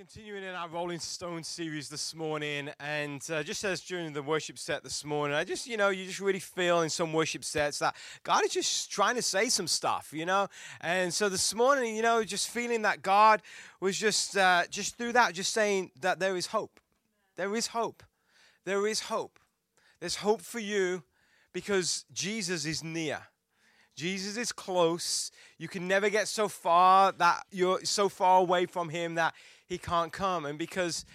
continuing in our Rolling Stone series this morning, and uh, just as during the worship set this morning, I just, you know, you just really feel in some worship sets that God is just trying to say some stuff, you know. And so this morning, you know, just feeling that God was just, uh, just through that, just saying that there is hope. There is hope. There is hope. There's hope for you because Jesus is near. Jesus is close. You can never get so far that you're so far away from him that he can't come. And because,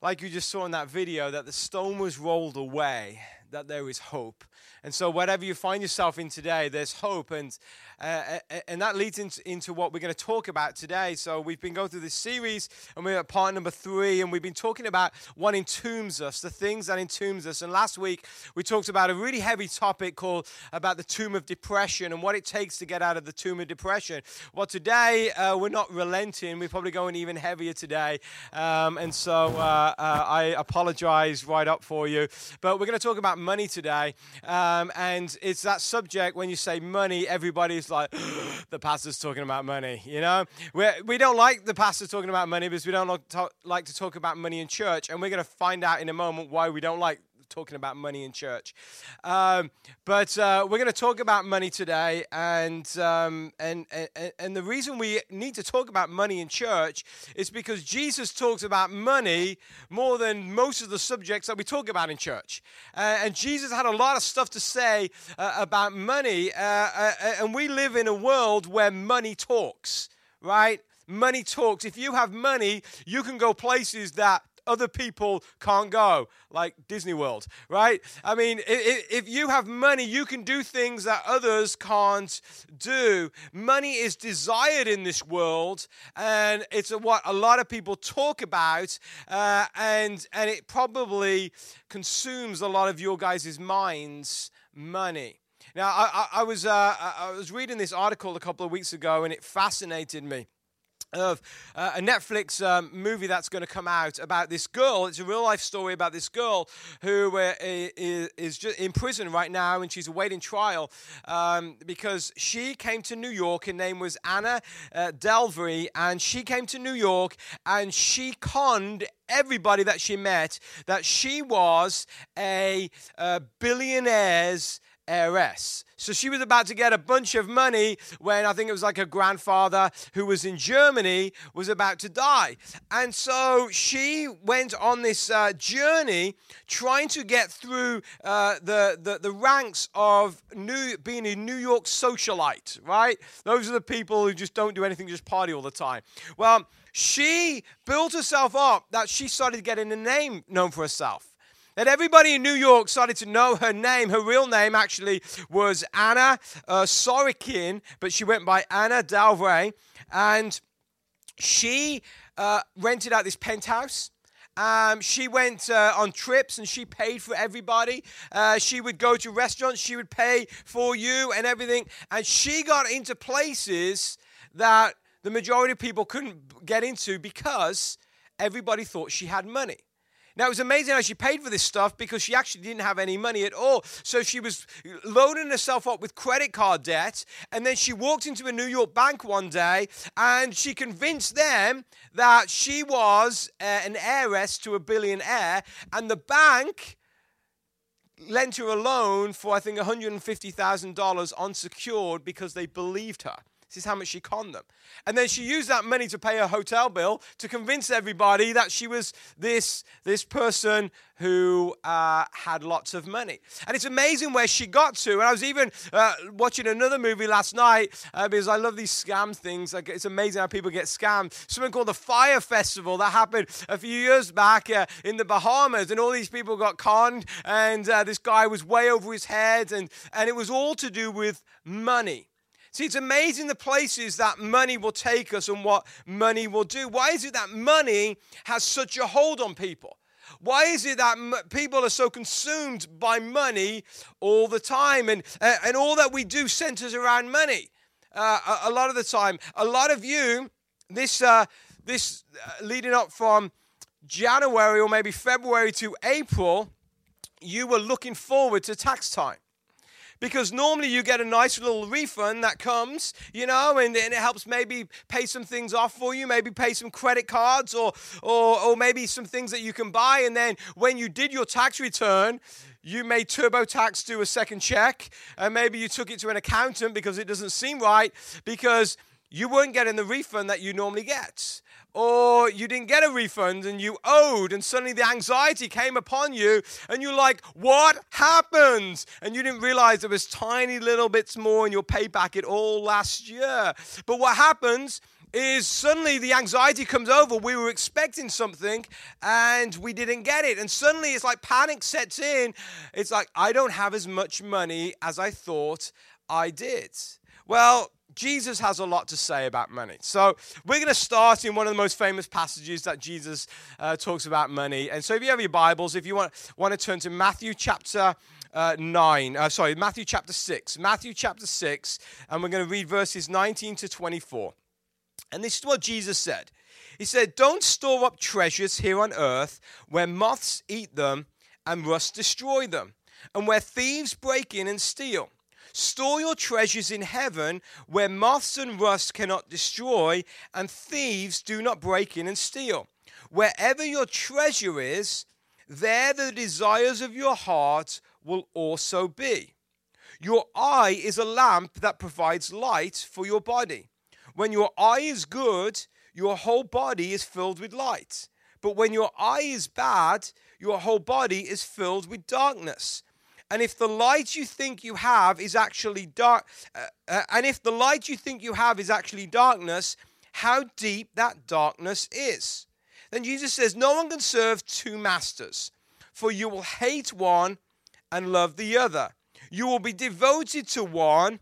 like you just saw in that video, that the stone was rolled away, that there is hope. And so, whatever you find yourself in today, there's hope. And, uh, and that leads into, into what we're going to talk about today. So, we've been going through this series, and we're at part number three, and we've been talking about what entombs us, the things that entombs us. And last week, we talked about a really heavy topic called about the tomb of depression and what it takes to get out of the tomb of depression. Well, today, uh, we're not relenting. We're probably going even heavier today. Um, and so, uh, uh I apologize right up for you. But we're going to talk about money today. Um, and it's that subject when you say money, everybody's like, the pastor's talking about money. You know, We're, we don't like the pastor talking about money because we don't like to talk about money in church. And we're going to find out in a moment why we don't like talking about money in church. Um, but uh, we're going to talk about money today, and, um, and, and and the reason we need to talk about money in church is because Jesus talks about money more than most of the subjects that we talk about in church. Uh, and Jesus had a lot of stuff to say uh, about money, uh, uh, and we live in a world where money talks, right? Money talks. If you have money, you can go places that other people can't go, like Disney World, right? I mean, if you have money, you can do things that others can't do. Money is desired in this world, and it's what a lot of people talk about, uh, and and it probably consumes a lot of your guys' minds. Money. Now, I, I, I was uh, I was reading this article a couple of weeks ago, and it fascinated me of uh, a Netflix um, movie that's going to come out about this girl. It's a real life story about this girl who uh, is, is just in prison right now and she's awaiting trial um, because she came to New York. Her name was Anna uh, Delvey, and she came to New York and she conned everybody that she met that she was a, a billionaire's heiress. So she was about to get a bunch of money when I think it was like her grandfather who was in Germany was about to die. And so she went on this uh, journey trying to get through uh, the, the, the ranks of new, being a New York socialite, right? Those are the people who just don't do anything, just party all the time. Well, she built herself up that she started getting a name known for herself that everybody in New York started to know her name. Her real name actually was Anna uh, Sorokin, but she went by Anna Delvey. And she uh, rented out this penthouse. Um, she went uh, on trips and she paid for everybody. Uh, she would go to restaurants, she would pay for you and everything. And she got into places that the majority of people couldn't get into because everybody thought she had money. Now, it was amazing how she paid for this stuff because she actually didn't have any money at all. So she was loading herself up with credit card debt. And then she walked into a New York bank one day and she convinced them that she was uh, an heiress to a billionaire. And the bank lent her a loan for, I think, $150,000 unsecured because they believed her. This is how much she conned them. And then she used that money to pay her hotel bill to convince everybody that she was this, this person who uh, had lots of money. And it's amazing where she got to. And I was even uh, watching another movie last night uh, because I love these scam things. Like, it's amazing how people get scammed. Something called the Fyre Festival that happened a few years back uh, in the Bahamas. And all these people got conned. And uh, this guy was way over his head. And, and it was all to do with money. See, it's amazing the places that money will take us and what money will do. Why is it that money has such a hold on people? Why is it that people are so consumed by money all the time and, uh, and all that we do centers around money? Uh, a, a, lot of the time, a lot of you, this, uh, this uh, leading up from January or maybe February to April, you were looking forward to tax time Because normally you get a nice little refund that comes, you know, and, and it helps maybe pay some things off for you, maybe pay some credit cards or, or, or maybe some things that you can buy. And then when you did your tax return, you made TurboTax do a second check, and maybe you took it to an accountant because it doesn't seem right because you weren't getting the refund that you normally get or you didn't get a refund and you owed, and suddenly the anxiety came upon you, and you're like, What happened? And you didn't realize there was tiny little bits more, and you'll pay back it all last year. But what happens is suddenly the anxiety comes over. We were expecting something and we didn't get it. And suddenly it's like panic sets in. It's like, I don't have as much money as I thought I did. Well, Jesus has a lot to say about money. So we're going to start in one of the most famous passages that Jesus uh, talks about money. And so if you have your Bibles, if you want, want to turn to Matthew chapter uh, 9, uh, sorry, Matthew chapter 6. Matthew chapter 6, and we're going to read verses 19 to 24. And this is what Jesus said. He said, Don't store up treasures here on earth where moths eat them and rust destroy them, and where thieves break in and steal. Store your treasures in heaven where moths and rust cannot destroy and thieves do not break in and steal. Wherever your treasure is, there the desires of your heart will also be. Your eye is a lamp that provides light for your body. When your eye is good, your whole body is filled with light. But when your eye is bad, your whole body is filled with darkness. And if the light you think you have is actually dark, uh, uh, and if the light you think you have is actually darkness, how deep that darkness is. Then Jesus says, No one can serve two masters, for you will hate one and love the other. You will be devoted to one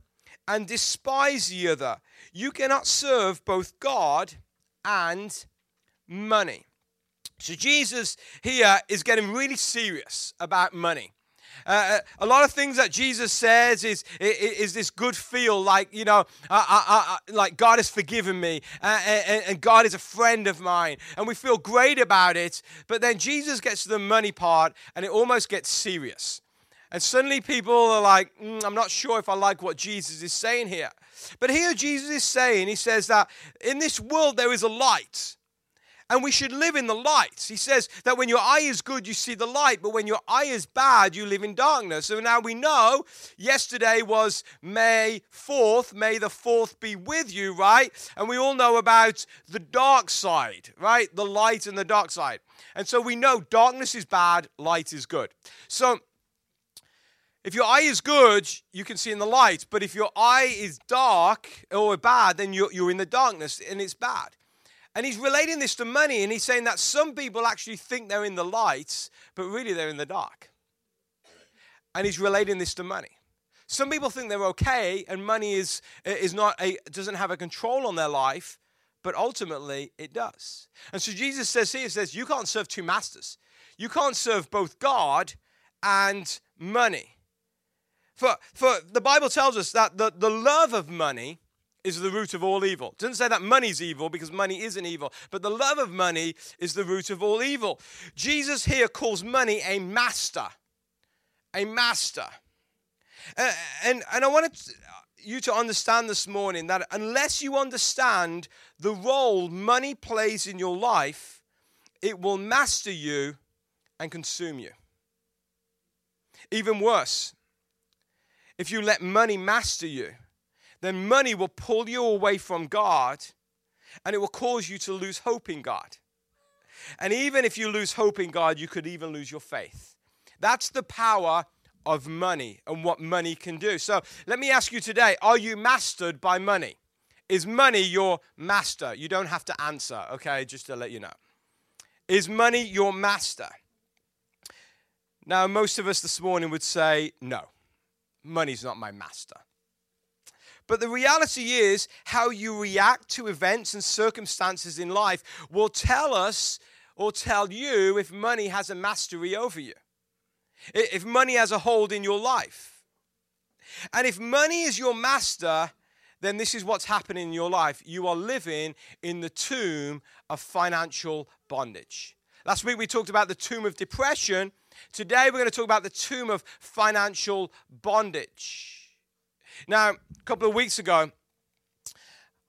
and despise the other. You cannot serve both God and money. So Jesus here is getting really serious about money. Uh, uh, a lot of things that Jesus says is, is, is this good feel like, you know, I, I, like God has forgiven me uh, and, and God is a friend of mine. And we feel great about it. But then Jesus gets to the money part and it almost gets serious. And suddenly people are like, mm, I'm not sure if I like what Jesus is saying here. But here Jesus is saying, He says that in this world there is a light and we should live in the light. He says that when your eye is good, you see the light, but when your eye is bad, you live in darkness. So now we know yesterday was May 4th. May the 4th be with you, right? And we all know about the dark side, right? The light and the dark side. And so we know darkness is bad, light is good. So if your eye is good, you can see in the light. But if your eye is dark or bad, then you're, you're in the darkness and it's bad. And he's relating this to money, and he's saying that some people actually think they're in the light, but really they're in the dark. And he's relating this to money. Some people think they're okay, and money is, is not a, doesn't have a control on their life, but ultimately it does. And so Jesus says here, he says, you can't serve two masters. You can't serve both God and money. For, for the Bible tells us that the, the love of money is the root of all evil. Doesn't say that money's evil because money isn't evil, but the love of money is the root of all evil. Jesus here calls money a master. A master. Uh, and, and I wanted you to understand this morning that unless you understand the role money plays in your life, it will master you and consume you. Even worse, if you let money master you, then money will pull you away from God and it will cause you to lose hope in God. And even if you lose hope in God, you could even lose your faith. That's the power of money and what money can do. So let me ask you today are you mastered by money? Is money your master? You don't have to answer, okay, just to let you know. Is money your master? Now, most of us this morning would say, no, money's not my master. But the reality is, how you react to events and circumstances in life will tell us or tell you if money has a mastery over you, if money has a hold in your life. And if money is your master, then this is what's happening in your life. You are living in the tomb of financial bondage. Last week we talked about the tomb of depression Today we're going to talk about the tomb of financial bondage. Now, a couple of weeks ago,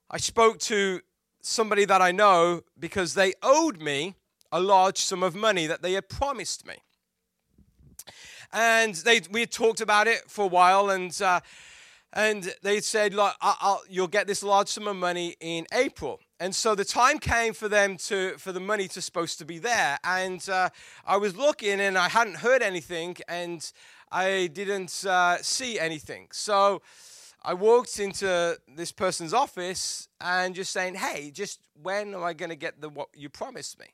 I spoke to somebody that I know because they owed me a large sum of money that they had promised me. And they, we had talked about it for a while, and, uh, and they said, Look, I'll, I'll, you'll get this large sum of money in April. And so the time came for them to, for the money to supposed to be there. And uh, I was looking and I hadn't heard anything and I didn't uh, see anything. So I walked into this person's office and just saying, hey, just when am I going to get the what you promised me?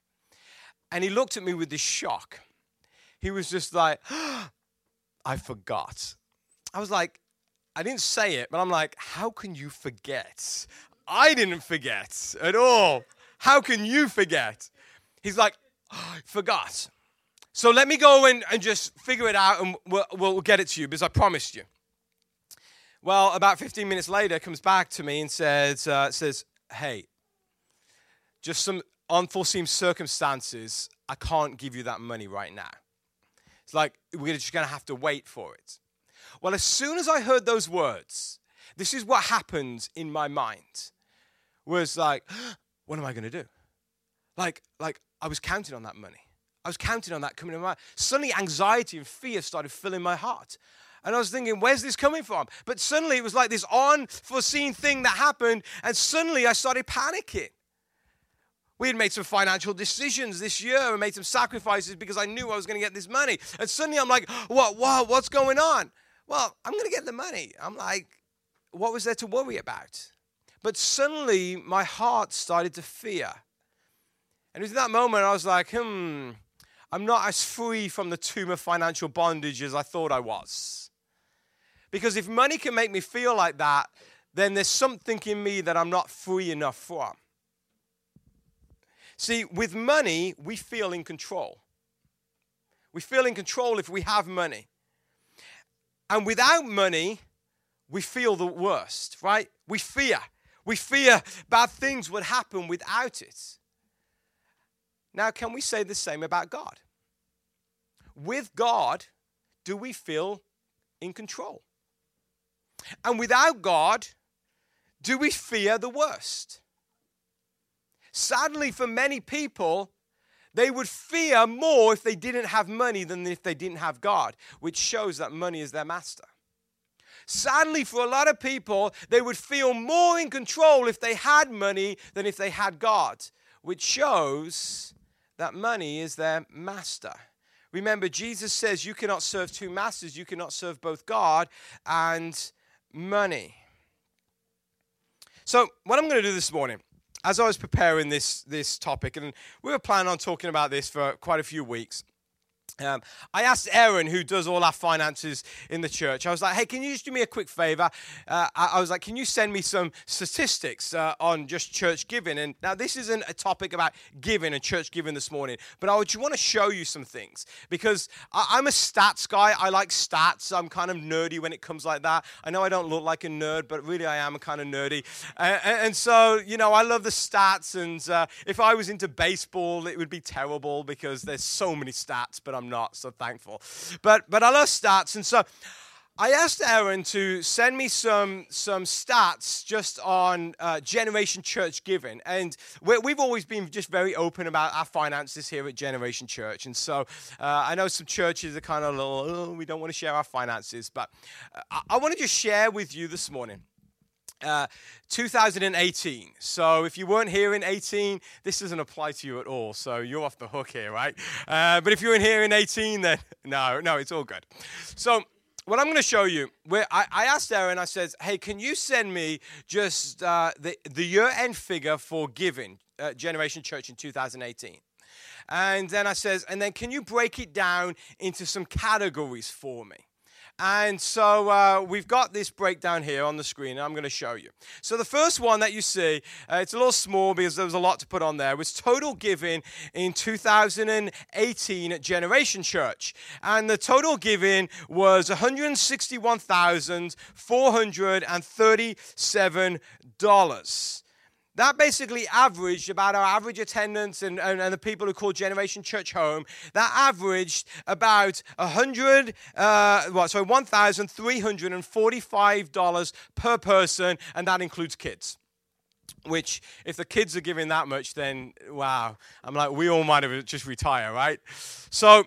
And he looked at me with this shock. He was just like, oh, I forgot. I was like, I didn't say it, but I'm like, how can you forget? I didn't forget at all. How can you forget? He's like, oh, I forgot. So let me go and, and just figure it out and we'll, we'll get it to you because I promised you. Well, about 15 minutes later, comes back to me and says, uh, says Hey, just some unforeseen circumstances, I can't give you that money right now. It's like, we're just going to have to wait for it. Well, as soon as I heard those words, this is what happened in my mind was like, what am I going to do? Like, like I was counting on that money. I was counting on that coming in my Suddenly, anxiety and fear started filling my heart. And I was thinking, where's this coming from? But suddenly, it was like this unforeseen thing that happened. And suddenly, I started panicking. We had made some financial decisions this year and made some sacrifices because I knew I was going to get this money. And suddenly, I'm like, what, what, what's going on? Well, I'm going to get the money. I'm like, what was there to worry about? But suddenly my heart started to fear. And it was in that moment I was like, hmm, I'm not as free from the tomb of financial bondage as I thought I was. Because if money can make me feel like that, then there's something in me that I'm not free enough from. See, with money, we feel in control. We feel in control if we have money. And without money, we feel the worst, right? We fear. We fear bad things would happen without it. Now, can we say the same about God? With God, do we feel in control? And without God, do we fear the worst? Sadly, for many people, they would fear more if they didn't have money than if they didn't have God, which shows that money is their master. Sadly, for a lot of people, they would feel more in control if they had money than if they had God, which shows that money is their master. Remember, Jesus says you cannot serve two masters, you cannot serve both God and money. So, what I'm going to do this morning, as I was preparing this, this topic, and we were planning on talking about this for quite a few weeks, um, I asked Erin, who does all our finances in the church, I was like, hey, can you just do me a quick favor? Uh, I, I, was like, can you send me some statistics uh, on just church giving? And now, this isn't a topic about giving and church giving this morning, but I would want to show you some things because I, am a stats guy. I like stats. I'm kind of nerdy when it comes like that. I know I don't look like a nerd, but really I am kind of nerdy. And, and, so, you know, I love the stats. And uh, if I was into baseball, it would be terrible because there's so many stats, but I'm not, so thankful. But but I love stats, and so I asked Erin to send me some some stats just on uh, Generation Church giving, and we have always been just very open about our finances here at Generation Church. And so uh, I know some churches are kind of little, oh, we don't want to share our finances, but uh, I, I want to just share with you this morning uh, 2018. So if you weren't here in 18, this doesn't apply to you at all. So you're off the hook here, right? Uh, but if you weren't here in 18, then no, no, it's all good. So what I'm going to show you, where I, I, asked Erin, I said, hey, can you send me just uh, the, the year end figure for giving uh, Generation Church in 2018? And then I says, and then can you break it down into some categories for me? And so uh, we've got this breakdown here on the screen, and I'm going to show you. So the first one that you see, uh, it's a little small because there was a lot to put on there, was total giving in 2018 at Generation Church. And the total giving was $161,437. That basically averaged about our average attendance and, and, and, the people who call Generation Church home, that averaged about 100, uh, what, sorry, $1,345 per person, and that includes kids. Which if the kids are giving that much then wow. I'm like we all might have just retire right? So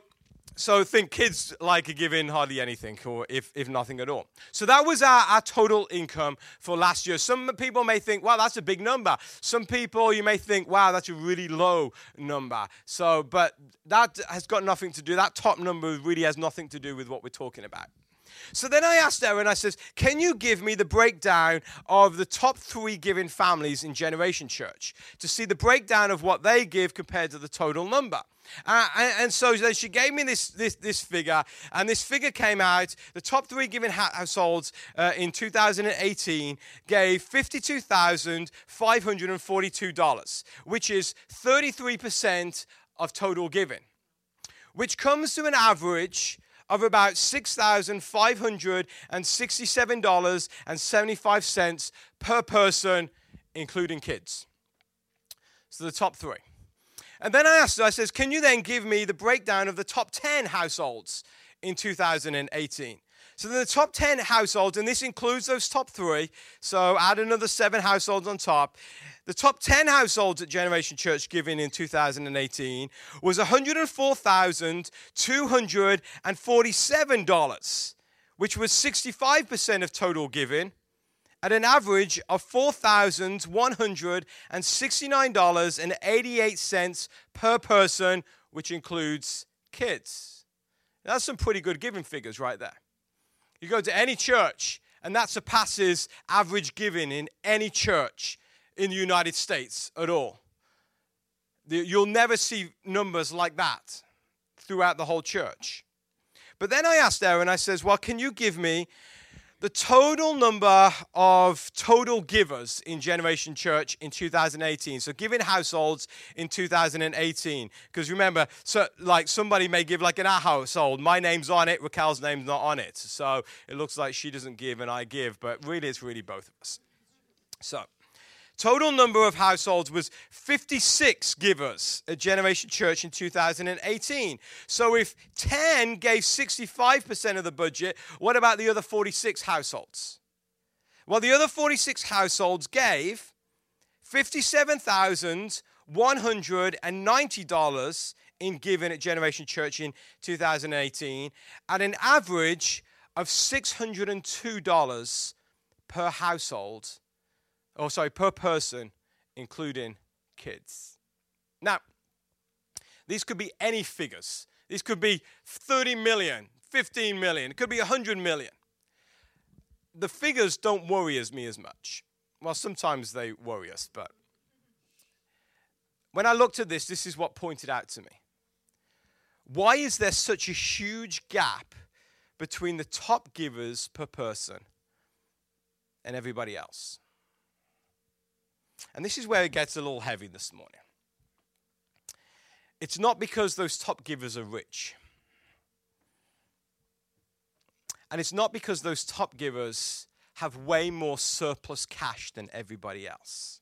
so think kids like giving hardly anything or if, if nothing at all. So that was our, our total income for last year. Some people may think wow that's a big number. Some people you may think wow that's a really low number. So but that has got nothing to do that top number really has nothing to do with what we're talking about so then I asked Erin, I says, Can you give me the breakdown of the top three giving families in Generation Church to see the breakdown of what they give compared to the total number? Uh, and, and, so then she gave me this, this, this figure, and this figure came out. The top three given households uh, in 2018 gave $52,542, which is 33% of total giving, which comes to an average of about $6,567.75 per person, including kids. So the top three. And then I asked her, I says, can you then give me the breakdown of the top 10 households in 2018? So the top 10 households, and this includes those top three, so add another seven households on top. The top 10 households at Generation Church giving in 2018 was $104,247, which was 65% of total giving at an average of $4,169.88 per person, which includes kids. That's some pretty good giving figures right there. You go to any church, and that surpasses average giving in any church in the United States at all. You'll never see numbers like that throughout the whole church. But then I asked Erin, I says, Well, can you give me the total number of total givers in Generation Church in 2018. So giving households in 2018. Because remember, so like somebody may give like in our household, my name's on it, Raquel's name's not on it. So it looks like she doesn't give and I give, but really it's really both of us. So Total number of households was 56 givers at Generation Church in 2018. So if 10 gave 65% of the budget, what about the other 46 households? Well, the other 46 households gave $57,190 in giving at Generation Church in 2018 at an average of $602 per household oh, sorry, per person, including kids. Now, these could be any figures. These could be 30 million, 15 million, it could be 100 million. The figures don't worry as me as much. Well, sometimes they worry us, but when I looked at this, this is what pointed out to me. Why is there such a huge gap between the top givers per person and everybody else? And this is where it gets a little heavy this morning. It's not because those top givers are rich. And it's not because those top givers have way more surplus cash than everybody else.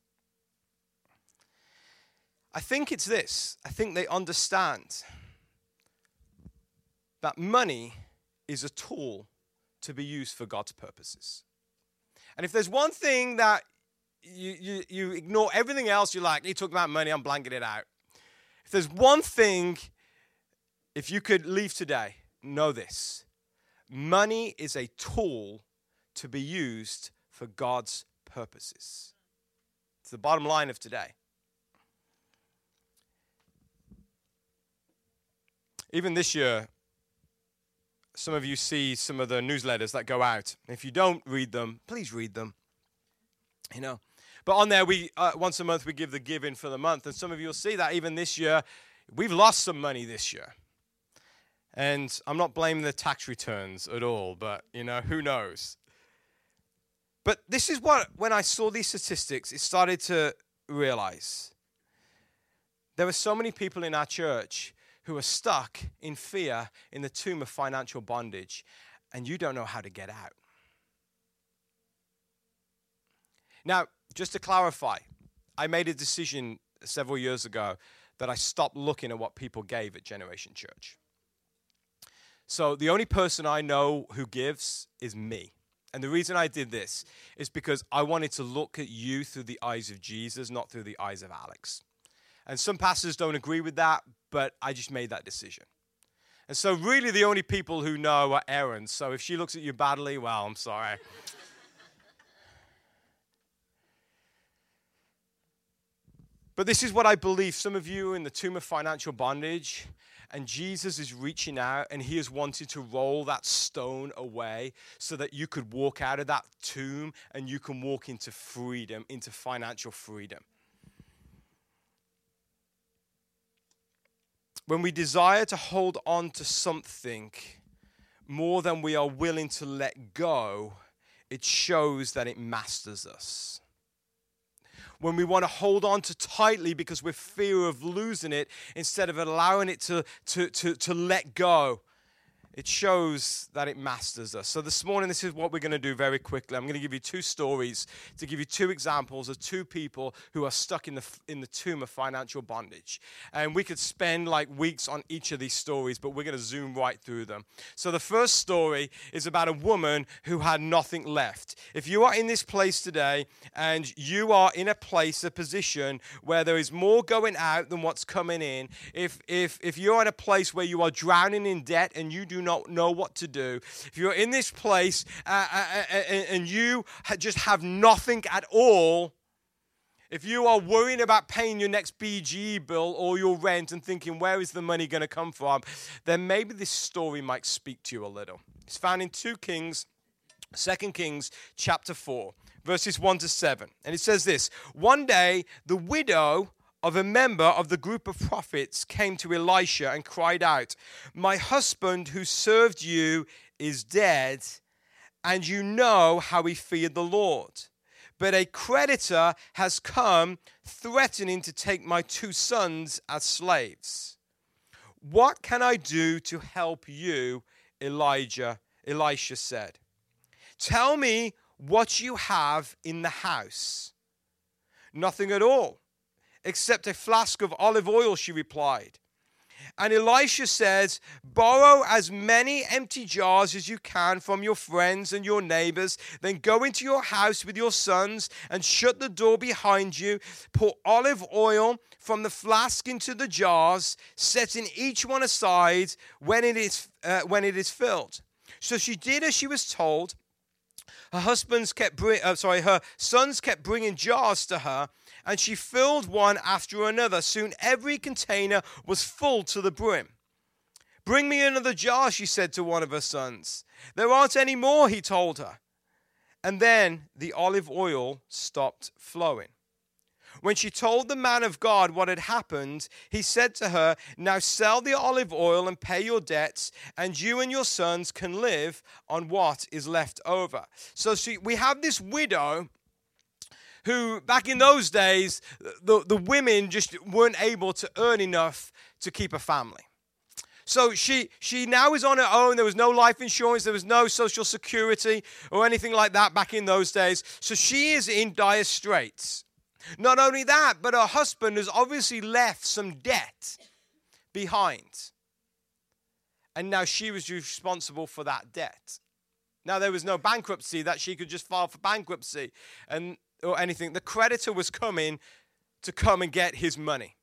I think it's this I think they understand that money is a tool to be used for God's purposes. And if there's one thing that you, you, you ignore everything else. You're like, you talk about money, I'm blanking it out. If there's one thing, if you could leave today, know this money is a tool to be used for God's purposes. It's the bottom line of today. Even this year, some of you see some of the newsletters that go out. If you don't read them, please read them. You know, but on there, we uh, once a month we give the giving for the month, and some of you will see that even this year, we've lost some money this year. And I'm not blaming the tax returns at all, but you know who knows. But this is what when I saw these statistics, it started to realize there were so many people in our church who are stuck in fear in the tomb of financial bondage, and you don't know how to get out. Now, just to clarify, I made a decision several years ago that I stopped looking at what people gave at Generation Church. So the only person I know who gives is me. And the reason I did this is because I wanted to look at you through the eyes of Jesus, not through the eyes of Alex. And some pastors don't agree with that, but I just made that decision. And so, really, the only people who know are Erin. So, if she looks at you badly, well, I'm sorry. But this is what I believe. Some of you in the tomb of financial bondage, and Jesus is reaching out and he is wanting to roll that stone away so that you could walk out of that tomb and you can walk into freedom, into financial freedom. When we desire to hold on to something more than we are willing to let go, it shows that it masters us. When we want to hold on to tightly because we're fear of losing it instead of allowing it to, to, to, to let go, it shows that it masters us. So, this morning, this is what we're going to do very quickly. I'm going to give you two stories to give you two examples of two people who are stuck in the, in the tomb of financial bondage. And we could spend like weeks on each of these stories, but we're going to zoom right through them. So, the first story is about a woman who had nothing left. If you are in this place today and you are in a place, a position where there is more going out than what's coming in, if, if, if you're in a place where you are drowning in debt and you do not know what to do, if you're in this place uh, uh, uh, uh and you just have nothing at all, if you are worrying about paying your next BG bill or your rent and thinking, where is the money going to come from, then maybe this story might speak to you a little. It's found in 2 Kings, 2 Kings chapter 4, verses 1 to 7. And it says this One day, the widow of a member of the group of prophets came to Elisha and cried out, My husband who served you is dead, and you know how he feared the Lord. But a creditor has come threatening to take my two sons as slaves. What can I do to help you? Elijah, Elisha said. Tell me what you have in the house. Nothing at all except a flask of olive oil, she replied. And Elisha says, Borrow as many empty jars as you can from your friends and your neighbors. Then go into your house with your sons and shut the door behind you. Pour olive oil from the flask into the jars, setting each one aside when it is, uh, when it is filled. So she did as she was told. Her husbands kept bring, uh, sorry, her sons kept bringing jars to her, and she filled one after another. Soon every container was full to the brim. Bring me another jar, she said to one of her sons. There aren't any more, he told her. And then the olive oil stopped flowing. When she told the man of God what had happened, he said to her, Now sell the olive oil and pay your debts, and you and your sons can live on what is left over. So see, we have this widow who, back in those days, the, the women just weren't able to earn enough to keep a family. So she, she now is on her own. There was no life insurance, there was no social security or anything like that back in those days. So she is in dire straits. Not only that, but her husband has obviously left some debt behind. And now she was responsible for that debt. Now there was no bankruptcy that she could just file for bankruptcy. And or anything. The creditor was coming to come and get his money.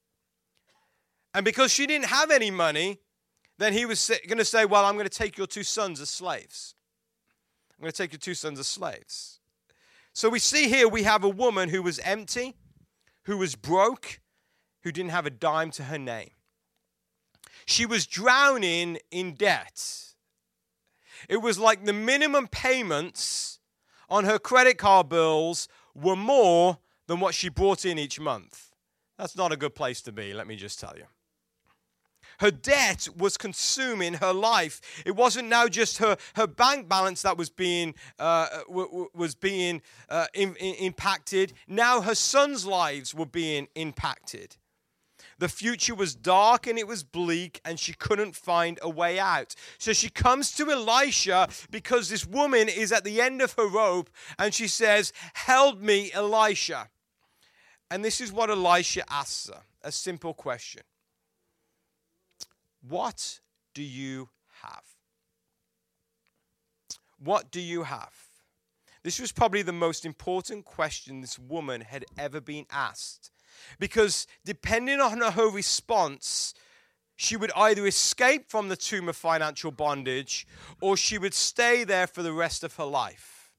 And because she didn't have any money, then he was going to say, Well, I'm going to take your two sons as slaves. I'm going to take your two sons as slaves. So we see here we have a woman who was empty, who was broke, who didn't have a dime to her name. She was drowning in debt. It was like the minimum payments on her credit card bills were more than what she brought in each month. That's not a good place to be, let me just tell you. Her debt was consuming her life. It wasn't now just her, her bank balance that was being, uh, w- w- was being uh, in, in, impacted. Now her sons' lives were being impacted. The future was dark and it was bleak, and she couldn't find a way out. So she comes to Elisha because this woman is at the end of her rope, and she says, Help me, Elisha. And this is what Elisha asks her a simple question What do you have? What do you have? This was probably the most important question this woman had ever been asked. Because depending on her response, she would either escape from the tomb of financial bondage or she would stay there for the rest of her life.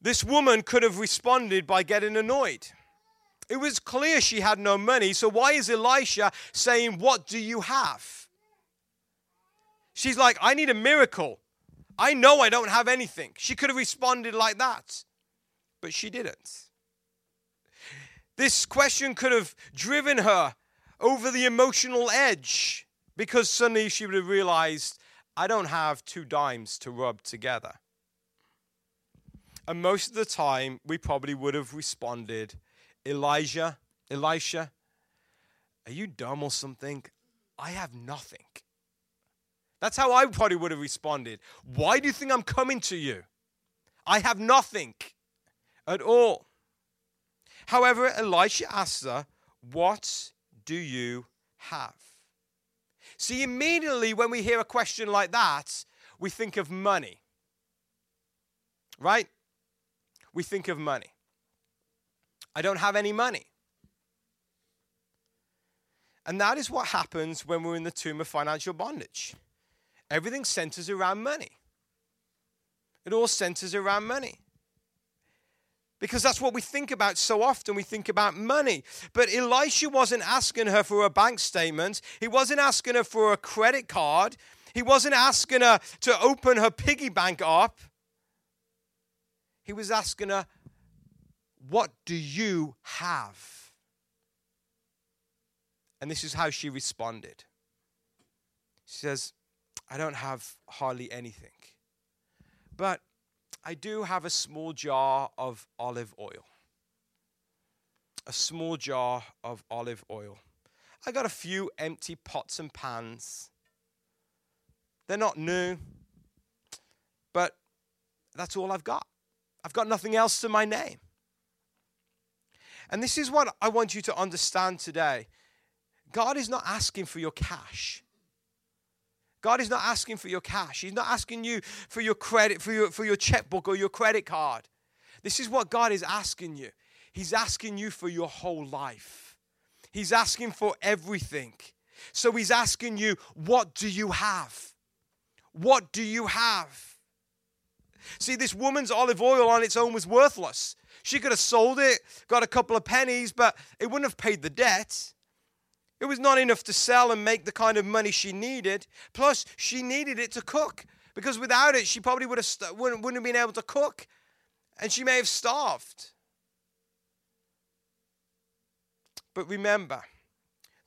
This woman could have responded by getting annoyed. It was clear she had no money, so why is Elisha saying, What do you have? She's like, I need a miracle. I know I don't have anything. She could have responded like that, but she didn't. This question could have driven her over the emotional edge because suddenly she would have realized, I don't have two dimes to rub together. And most of the time, we probably would have responded, Elijah, Elisha, are you dumb or something? I have nothing. That's how I probably would have responded. Why do you think I'm coming to you? I have nothing at all. However, Elisha asks her, What do you have? See, immediately when we hear a question like that, we think of money. Right? We think of money. I don't have any money. And that is what happens when we're in the tomb of financial bondage. Everything centers around money. It all centers around money. Because that's what we think about so often. We think about money. But Elisha wasn't asking her for a bank statement, he wasn't asking her for a credit card, he wasn't asking her to open her piggy bank up. He was asking her, What do you have? And this is how she responded. She says, I don't have hardly anything. But I do have a small jar of olive oil. A small jar of olive oil. I got a few empty pots and pans. They're not new, but that's all I've got. I've got nothing else to my name. And this is what I want you to understand today God is not asking for your cash. God is not asking for your cash. He's not asking you for your credit, for your, for your checkbook or your credit card. This is what God is asking you. He's asking you for your whole life. He's asking for everything. So he's asking you, what do you have? What do you have? See, this woman's olive oil on its own was worthless. She could have sold it, got a couple of pennies, but it wouldn't have paid the debt. It was not enough to sell and make the kind of money she needed. Plus, she needed it to cook because without it, she probably would have st- wouldn't, wouldn't have been able to cook and she may have starved. But remember,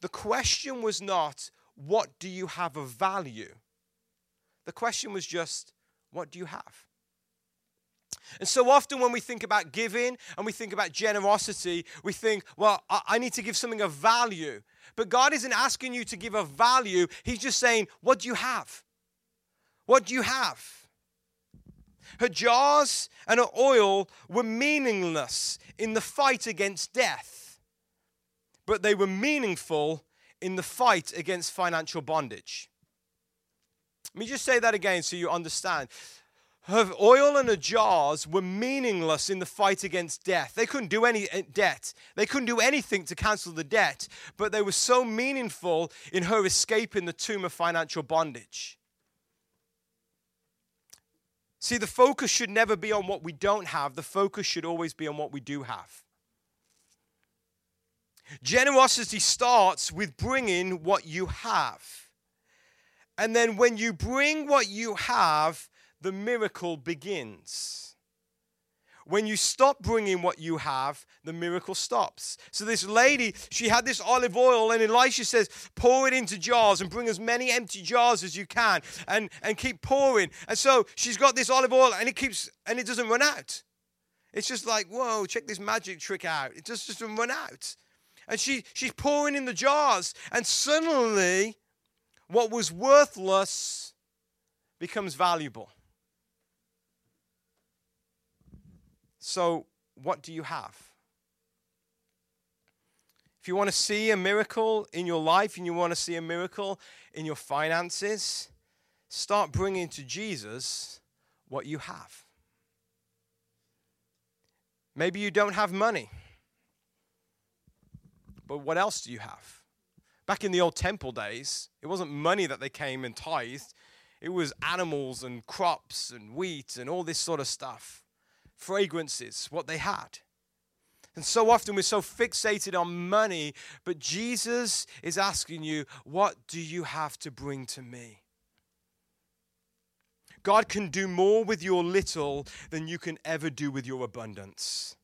the question was not, what do you have of value? The question was just, what do you have? And so often when we think about giving and we think about generosity, we think, well, I need to give something of value. But God isn't asking you to give a value, He's just saying, What do you have? What do you have? Her jars and her oil were meaningless in the fight against death, but they were meaningful in the fight against financial bondage. Let me just say that again so you understand. Her oil and her jars were meaningless in the fight against death. They couldn't do any eh, debt. They couldn't do anything to cancel the debt, but they were so meaningful in her escaping the tomb of financial bondage. See, the focus should never be on what we don't have, the focus should always be on what we do have. Generosity starts with bringing what you have. And then when you bring what you have, the miracle begins. When you stop bringing what you have, the miracle stops. So, this lady, she had this olive oil, and Elisha says, Pour it into jars and bring as many empty jars as you can and, and keep pouring. And so, she's got this olive oil, and it keeps, and it doesn't run out. It's just like, whoa, check this magic trick out. It just doesn't run out. And she, she's pouring in the jars, and suddenly, what was worthless becomes valuable. So, what do you have? if you want to see a miracle in your life and you want to see a miracle in your finances, start bringing to Jesus what you have. Maybe you don't have money, but what else do you have? Back in the old temple days, it wasn't money that they came and tithed, it was animals and crops and wheat and all this sort of stuff. Fragrances, what they had. And so often we're so fixated on money, but Jesus is asking you, What do you have to bring to me? God can do more with your little than you can ever do with your abundance.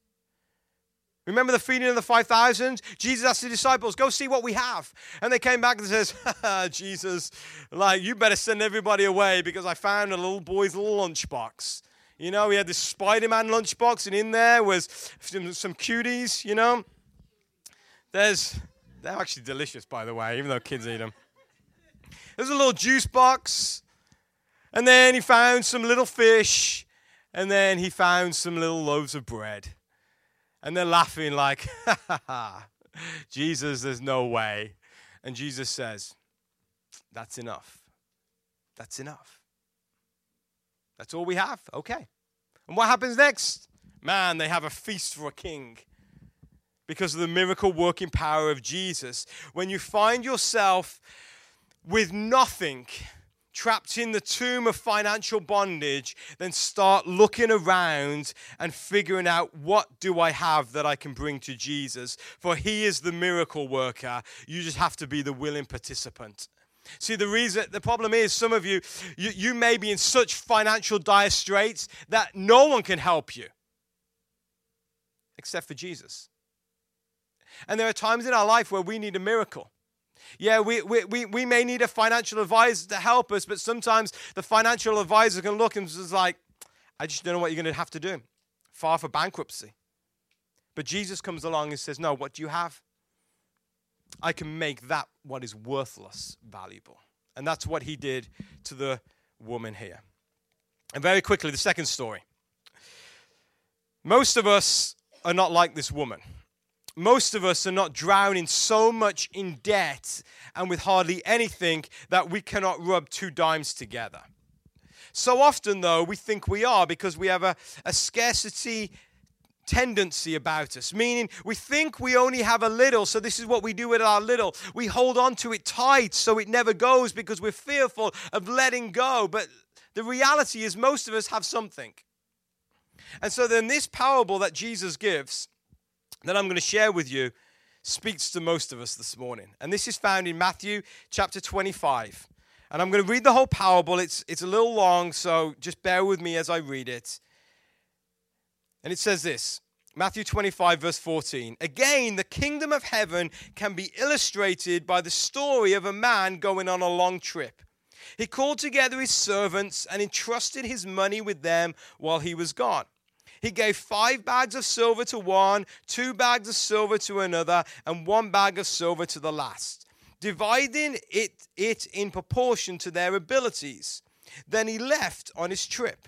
Remember the feeding of the 5,000? Jesus asked the disciples, go see what we have. And they came back and says, Jesus, like, you better send everybody away because I found a little boy's lunchbox. You know, he had this Spider Man lunchbox, and in there was some, some cuties, you know. There's, they're actually delicious, by the way, even though kids eat them. There's a little juice box, and then he found some little fish, and then he found some little loaves of bread. And they're laughing, like, ha ha ha, Jesus, there's no way. And Jesus says, That's enough. That's enough. That's all we have. Okay. And what happens next? Man, they have a feast for a king because of the miracle working power of Jesus. When you find yourself with nothing, trapped in the tomb of financial bondage, then start looking around and figuring out what do I have that I can bring to Jesus. For he is the miracle worker. You just have to be the willing participant. See, the reason, the problem is some of you, you, you may be in such financial dire straits that no one can help you except for Jesus. And there are times in our life where we need a miracle. Yeah, we, we, we, we may need a financial advisor to help us, but sometimes the financial advisor can look and is like, I just don't know what you're going to have to do. Far for bankruptcy. But Jesus comes along and says, No, what do you have? I can make that what is worthless valuable. And that's what he did to the woman here. And very quickly, the second story. Most of us are not like this woman. Most of us are not drowning so much in debt and with hardly anything that we cannot rub two dimes together. So often, though, we think we are because we have a, a scarcity tendency about us, meaning we think we only have a little, so this is what we do with our little. We hold on to it tight so it never goes because we're fearful of letting go. But the reality is, most of us have something. And so then, this parable that Jesus gives, that I'm going to share with you, speaks to most of us this morning. And this is found in Matthew chapter 25. And I'm going to read the whole parable. It's, it's a little long, so just bear with me as I read it. And it says this Matthew 25, verse 14. Again, the kingdom of heaven can be illustrated by the story of a man going on a long trip. He called together his servants and entrusted his money with them while he was gone. He gave five bags of silver to one, two bags of silver to another, and one bag of silver to the last, dividing it, it in proportion to their abilities. Then he left on his trip.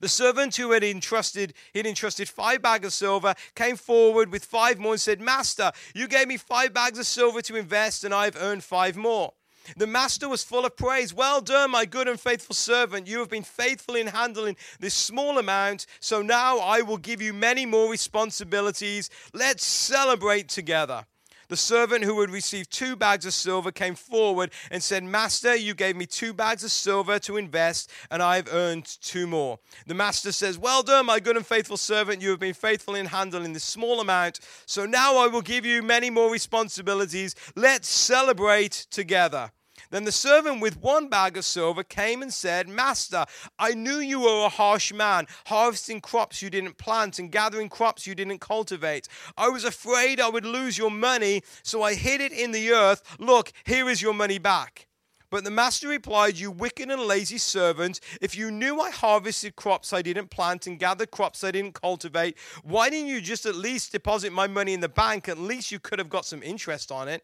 The servant who had entrusted, he'd entrusted five bags of silver, came forward with five more and said, Master, you gave me five bags of silver to invest, and I've earned five more. The master was full of praise. Well done, my good and faithful servant. You have been faithful in handling this small amount, so now I will give you many more responsibilities. Let's celebrate together. The servant who had received two bags of silver came forward and said, Master, you gave me two bags of silver to invest, and I have earned two more. The master says, Well done, my good and faithful servant. You have been faithful in handling this small amount, so now I will give you many more responsibilities. Let's celebrate together. Then the servant with one bag of silver came and said, Master, I knew you were a harsh man, harvesting crops you didn't plant and gathering crops you didn't cultivate. I was afraid I would lose your money, so I hid it in the earth. Look, here is your money back. But the master replied, You wicked and lazy servant, if you knew I harvested crops I didn't plant and gathered crops I didn't cultivate, why didn't you just at least deposit my money in the bank? At least you could have got some interest on it.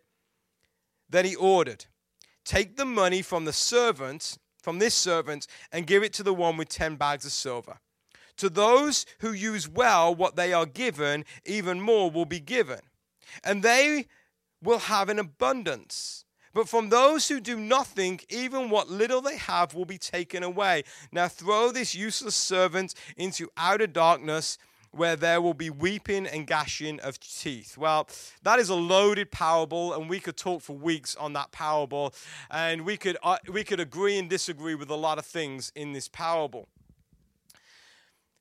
Then he ordered, Take the money from the servant, from this servant, and give it to the one with 10 bags of silver. To those who use well what they are given, even more will be given, and they will have an abundance. But from those who do nothing, even what little they have will be taken away. Now throw this useless servant into outer darkness where there will be weeping and gashing of teeth. Well, that is a loaded parable, and we could talk for weeks on that parable, and we could, uh, we could agree and disagree with a lot of things in this parable.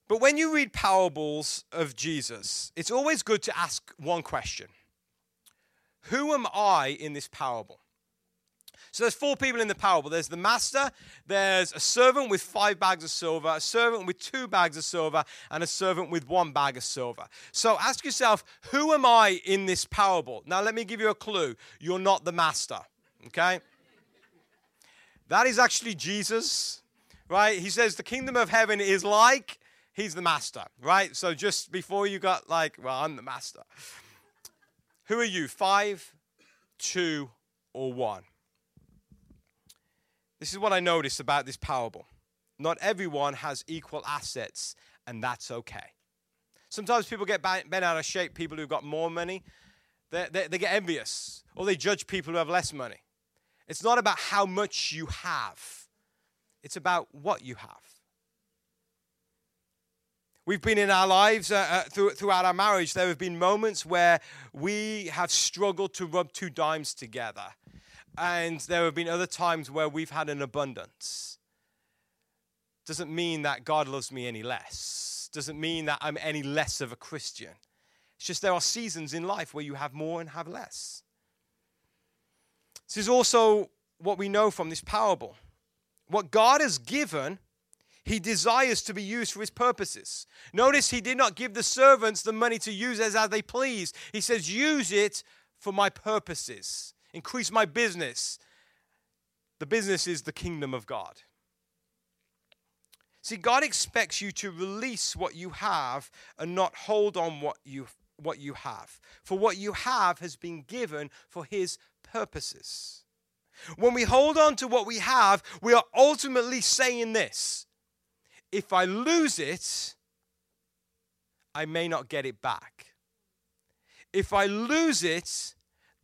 But when you read parables of Jesus, it's always good to ask one question Who am I in this parable? So there's four people in the parable. There's the master, there's a servant with five bags of silver, a servant with two bags of silver, and a servant with one bag of silver. So ask yourself, who am I in this parable? Now let me give you a clue. You're not the master, okay? That is actually Jesus, right? He says the kingdom of heaven is like, he's the master, right? So just before you got like, well, I'm the master. Who are you? Five, two, or one? This is what I noticed about this parable. Not everyone has equal assets, and that's okay. Sometimes people get bent out of shape, people who've got more money, they, they, they get envious, or they judge people who have less money. It's not about how much you have, it's about what you have. We've been in our lives uh, uh, through, throughout our marriage, there have been moments where we have struggled to rub two dimes together. And there have been other times where we've had an abundance. Doesn't mean that God loves me any less. Doesn't mean that I'm any less of a Christian. It's just there are seasons in life where you have more and have less. This is also what we know from this parable. What God has given, he desires to be used for his purposes. Notice he did not give the servants the money to use as, as they please. He says, use it for my purposes increase my business. The business is the kingdom of God. See, God expects you to release what you have and not hold on what you, what you have. For what you have has been given for His purposes. When we hold on to what we have, we are ultimately saying this if I lose it, I may not get it back. If I lose it,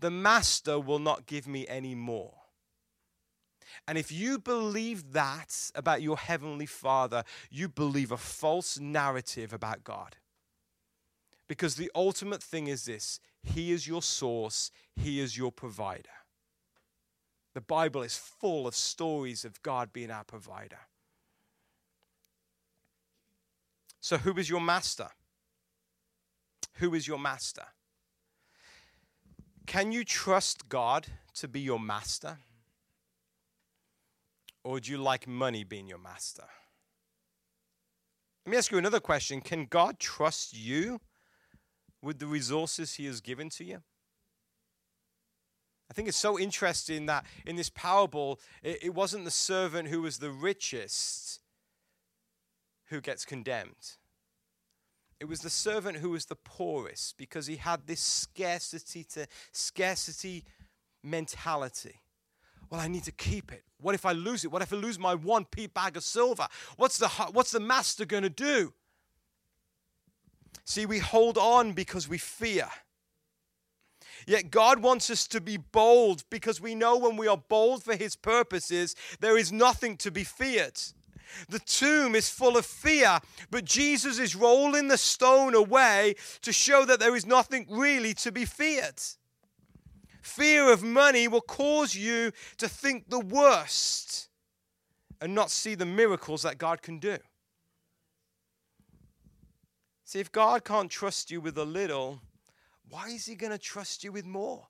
the master will not give me any more. And if you believe that about your heavenly father, you believe a false narrative about God. Because the ultimate thing is this He is your source, He is your provider. The Bible is full of stories of God being our provider. So, who is your master? Who is your master? Can you trust God to be your master? Or would you like money being your master? Let me ask you another question Can God trust you with the resources He has given to you? I think it's so interesting that in this parable, it, it wasn't the servant who was the richest who gets condemned. It was the servant who was the poorest because he had this scarcity to scarcity mentality. Well, I need to keep it. What if I lose it? What if I lose my one p bag of silver? What's the what's the master going to do? See, we hold on because we fear. Yet God wants us to be bold because we know when we are bold for his purposes, there is nothing to be feared. The tomb is full of fear, but Jesus is rolling the stone away to show that there is nothing really to be feared. Fear of money will cause you to think the worst and not see the miracles that God can do. See, if God can't trust you with a little, why is He going to trust you with more?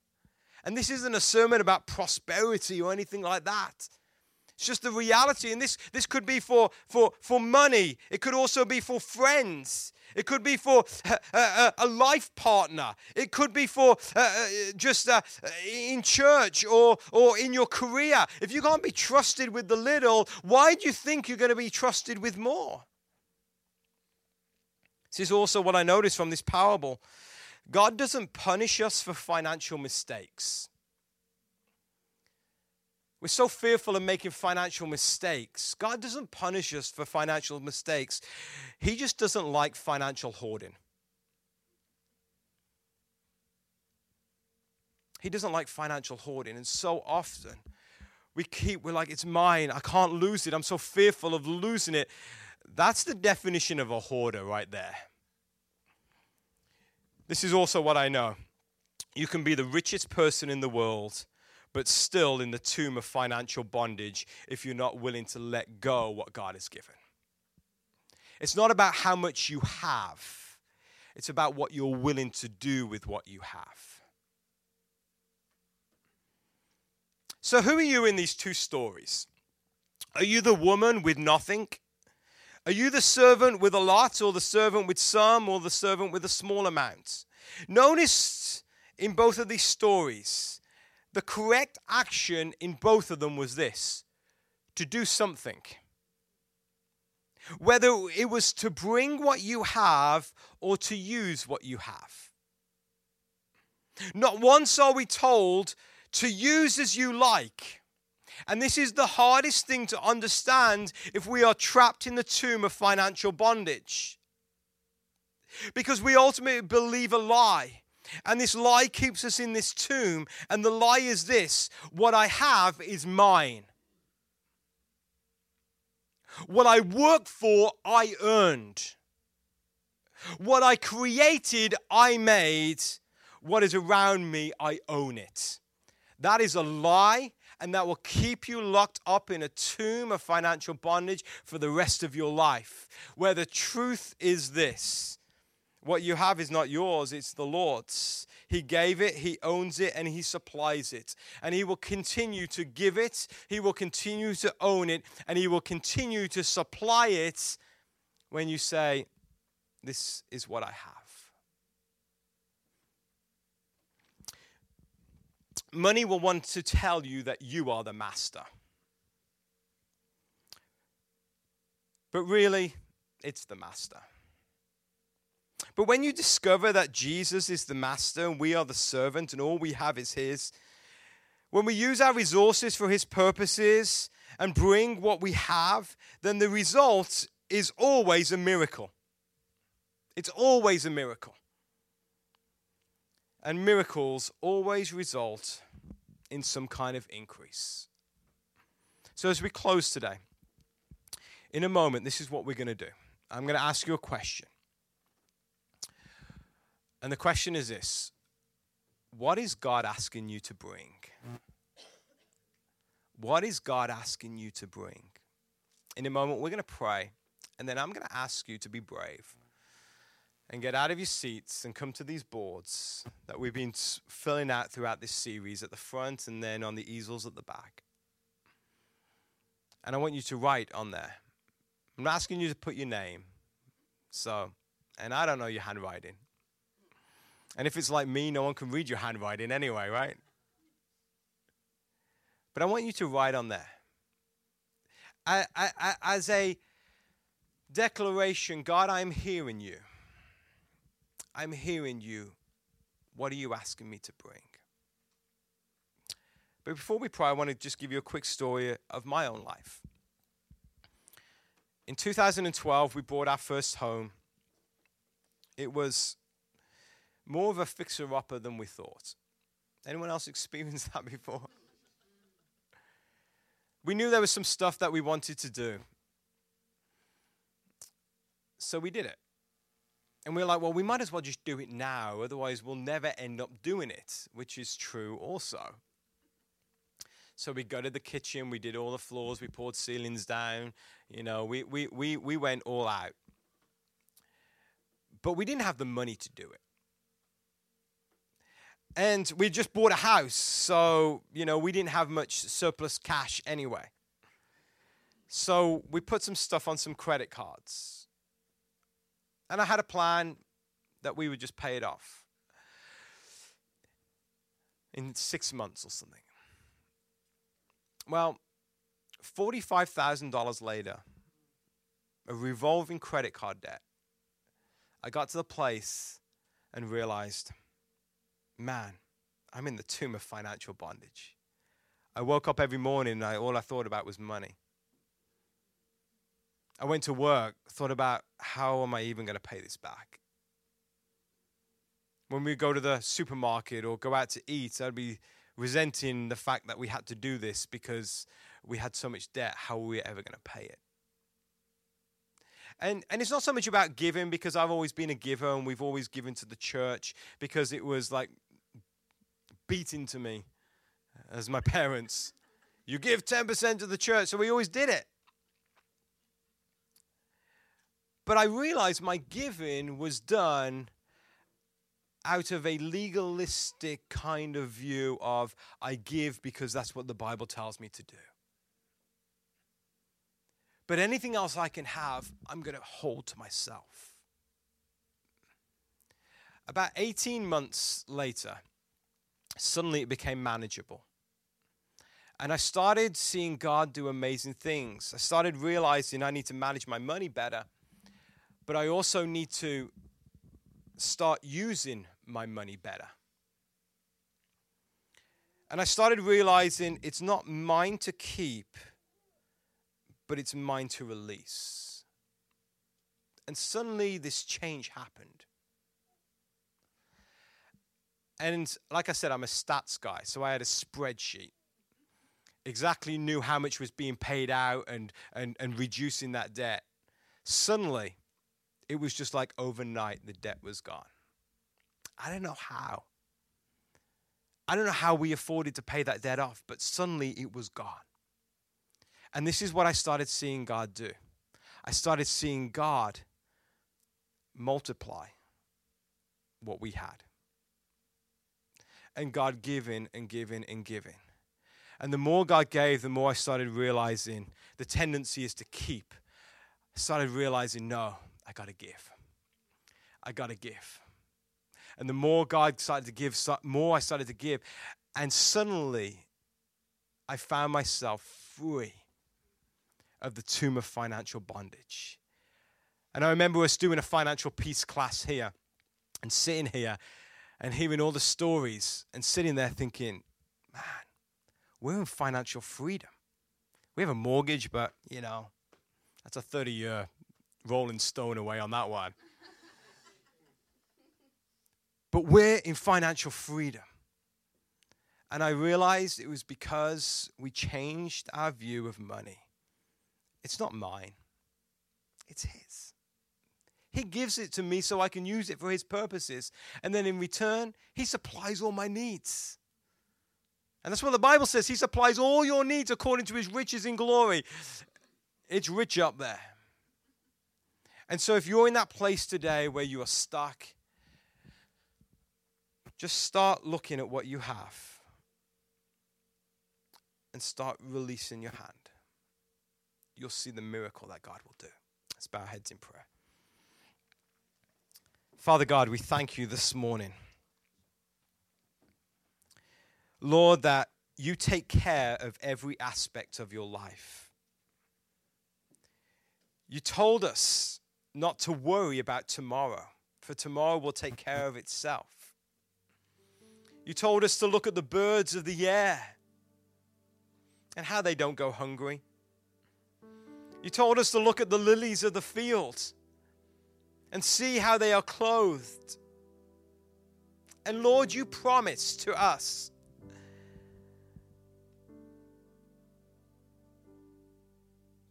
And this isn't a sermon about prosperity or anything like that. It's just the reality. And this, this could be for, for, for money, it could also be for friends. It could be for a, a, a life partner. It could be for uh, uh, just uh, in church or, or in your career. If you can't be trusted with the little, why do you think you're going to be trusted with more? This is also what I noticed from this parable. God doesn't punish us for financial mistakes. We're so fearful of making financial mistakes. God doesn't punish us for financial mistakes, He just doesn't like financial hoarding. He doesn't like financial hoarding. And so often we keep, we're like, it's mine. I can't lose it. I'm so fearful of losing it. That's the definition of a hoarder right there. This is also what I know. You can be the richest person in the world but still in the tomb of financial bondage if you're not willing to let go what God has given. It's not about how much you have, it's about what you're willing to do with what you have. So, who are you in these two stories? Are you the woman with nothing? Are you the servant with a lot, or the servant with some, or the servant with a small amount? Notice in both of these stories, the correct action in both of them was this to do something. Whether it was to bring what you have or to use what you have. Not once are we told to use as you like. And this is the hardest thing to understand if we are trapped in the tomb of financial bondage. Because we ultimately believe a lie and this lie keeps us in this tomb. And the lie is this what I have is mine. What I work for, I earned. What I created, I made. What is around me, I own it. That is a lie, and that will keep you locked up in a tomb of financial bondage for the rest of your life. Where the truth is this what you have is not yours, it's the Lord's. He gave it, He owns it, and He supplies it. And He will continue to give it, He will continue to own it, and He will continue to supply it when you say, This is what I have. Money will want to tell you that you are the master. But really, it's the master. But when you discover that Jesus is the master and we are the servant and all we have is his, when we use our resources for his purposes and bring what we have, then the result is always a miracle. It's always a miracle. And miracles always result in some kind of increase. So, as we close today, in a moment, this is what we're going to do. I'm going to ask you a question. And the question is this What is God asking you to bring? What is God asking you to bring? In a moment, we're going to pray, and then I'm going to ask you to be brave and get out of your seats and come to these boards that we've been filling out throughout this series at the front and then on the easels at the back. And I want you to write on there. I'm asking you to put your name. So, and I don't know your handwriting. And if it's like me, no one can read your handwriting anyway, right? But I want you to write on there. I, I, I, as a declaration, God, I'm hearing you. I'm hearing you. What are you asking me to bring? But before we pray, I want to just give you a quick story of my own life. In 2012, we bought our first home. It was more of a fixer upper than we thought. Anyone else experienced that before? We knew there was some stuff that we wanted to do. So we did it. And we are like, well, we might as well just do it now, otherwise, we'll never end up doing it, which is true also. So we gutted the kitchen, we did all the floors, we poured ceilings down, you know, we, we, we, we went all out. But we didn't have the money to do it and we just bought a house, so you know we didn't have much surplus cash anyway. So we put some stuff on some credit cards. And I had a plan that we would just pay it off in six months or something. Well, $45,000 later, a revolving credit card debt, I got to the place and realized, man, I'm in the tomb of financial bondage. I woke up every morning and I, all I thought about was money. I went to work, thought about how am I even going to pay this back? When we go to the supermarket or go out to eat, I'd be resenting the fact that we had to do this because we had so much debt. How were we ever going to pay it? And, and it's not so much about giving because I've always been a giver and we've always given to the church because it was like beaten to me uh, as my parents. You give 10% to the church, so we always did it. But I realized my giving was done out of a legalistic kind of view of I give because that's what the Bible tells me to do. But anything else I can have, I'm going to hold to myself. About 18 months later, suddenly it became manageable. And I started seeing God do amazing things. I started realizing I need to manage my money better, but I also need to start using my money better. And I started realizing it's not mine to keep, but it's mine to release. And suddenly this change happened. And like I said, I'm a stats guy, so I had a spreadsheet. Exactly knew how much was being paid out and, and, and reducing that debt. Suddenly, it was just like overnight the debt was gone. I don't know how. I don't know how we afforded to pay that debt off, but suddenly it was gone. And this is what I started seeing God do. I started seeing God multiply what we had. And God giving and giving and giving. And the more God gave, the more I started realizing the tendency is to keep. I started realizing, no, I got to give. I got to give. And the more God started to give, more I started to give. And suddenly, I found myself free of the tomb of financial bondage. And I remember us doing a financial peace class here and sitting here and hearing all the stories and sitting there thinking, man, we're in financial freedom. We have a mortgage, but, you know, that's a 30 year rolling stone away on that one. but we're in financial freedom. And I realized it was because we changed our view of money. It's not mine, it's His. He gives it to me so I can use it for His purposes. And then in return, He supplies all my needs. And that's what the Bible says. He supplies all your needs according to His riches in glory. It's rich up there. And so, if you're in that place today where you are stuck, just start looking at what you have and start releasing your hand. You'll see the miracle that God will do. Let's bow our heads in prayer. Father God, we thank you this morning. Lord, that you take care of every aspect of your life. You told us not to worry about tomorrow, for tomorrow will take care of itself. You told us to look at the birds of the air and how they don't go hungry. You told us to look at the lilies of the field and see how they are clothed. And Lord, you promised to us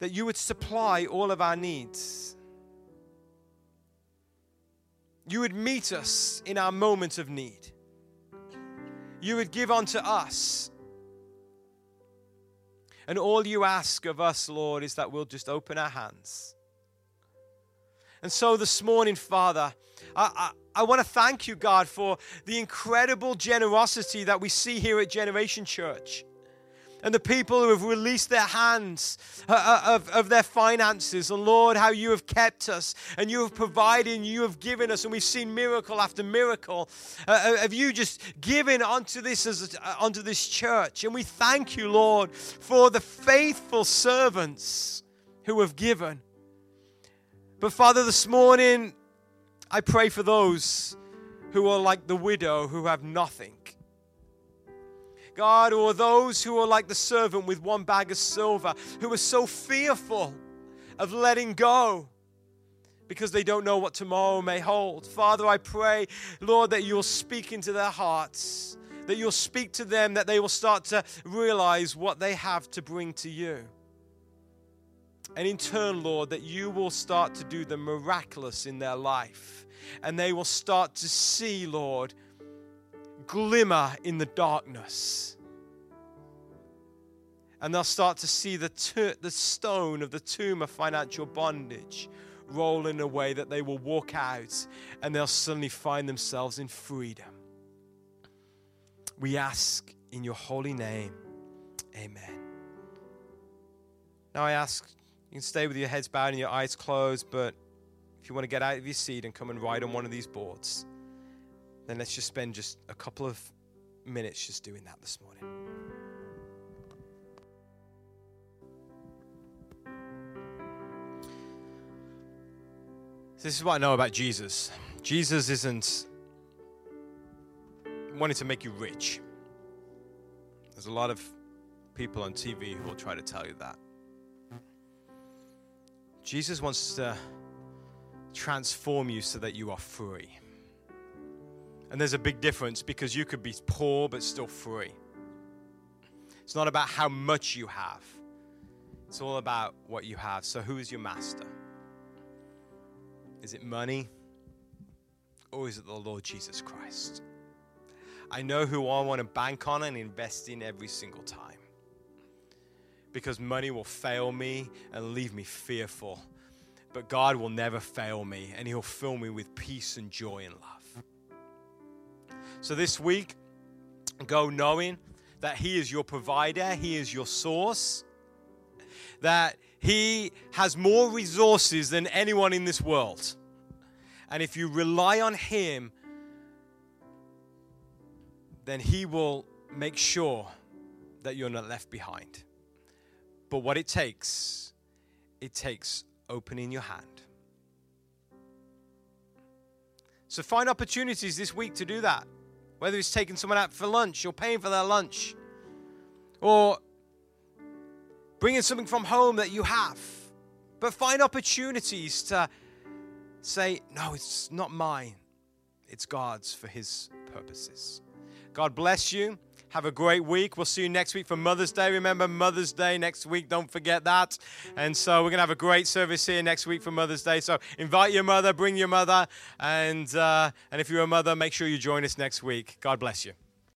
that you would supply all of our needs you would meet us in our moment of need. You would give unto us. And all you ask of us, Lord, is that we'll just open our hands. And so this morning, Father, I, I, I want to thank you, God, for the incredible generosity that we see here at Generation Church. and the people who have released their hands uh, uh, of, of their finances. And Lord, how you have kept us and you have provided and you have given us. And we've seen miracle after miracle. Uh, have you just given onto this, as, uh, onto this church? And we thank you, Lord, for the faithful servants who have given. But Father, this morning, I pray for those who are like the widow who have nothing. God, or those who are like the servant with one bag of silver, who are so fearful of letting go because they don't know what tomorrow may hold. Father, I pray, Lord, that you'll speak into their hearts, that you'll speak to them, that they will start to realize what they have to bring to you. And in turn, Lord, that you will start to do the miraculous in their life. And they will start to see, Lord, glimmer in the darkness. And they'll start to see the, t- the stone of the tomb of financial bondage roll in a way that they will walk out and they'll suddenly find themselves in freedom. We ask in your holy name, amen. Now I ask, you can stay with your heads bowed and your eyes closed, but if you want to get out of your seat and come and ride on one of these boards, then let's just spend just a couple of minutes just doing that this morning. This is what I know about Jesus. Jesus isn't wanting to make you rich. There's a lot of people on TV who will try to tell you that. Jesus wants to transform you so that you are free. And there's a big difference because you could be poor but still free. It's not about how much you have, it's all about what you have. So, who is your master? Is it money or is it the Lord Jesus Christ? I know who I want to bank on and invest in every single time. Because money will fail me and leave me fearful. But God will never fail me and He'll fill me with peace and joy and love. So this week, go knowing that He is your provider, He is your source, that He has more resources than anyone in this world. And if you rely on Him, then He will make sure that you're not left behind. But what it takes, it takes opening your hand. So find opportunities this week to do that. Whether it's taking someone out for lunch or paying for their lunch or bringing something from home that you have. But find opportunities to say, no, it's not mine, it's God's for His purposes. God bless you. Have a great week. We'll see you next week for Mother's Day. Remember, Mother's Day next week. Don't forget that. And so we're going to have a great service here next week for Mother's Day. So invite your mother, bring your mother. And, uh, and if you're a mother, make sure you join us next week. God bless you.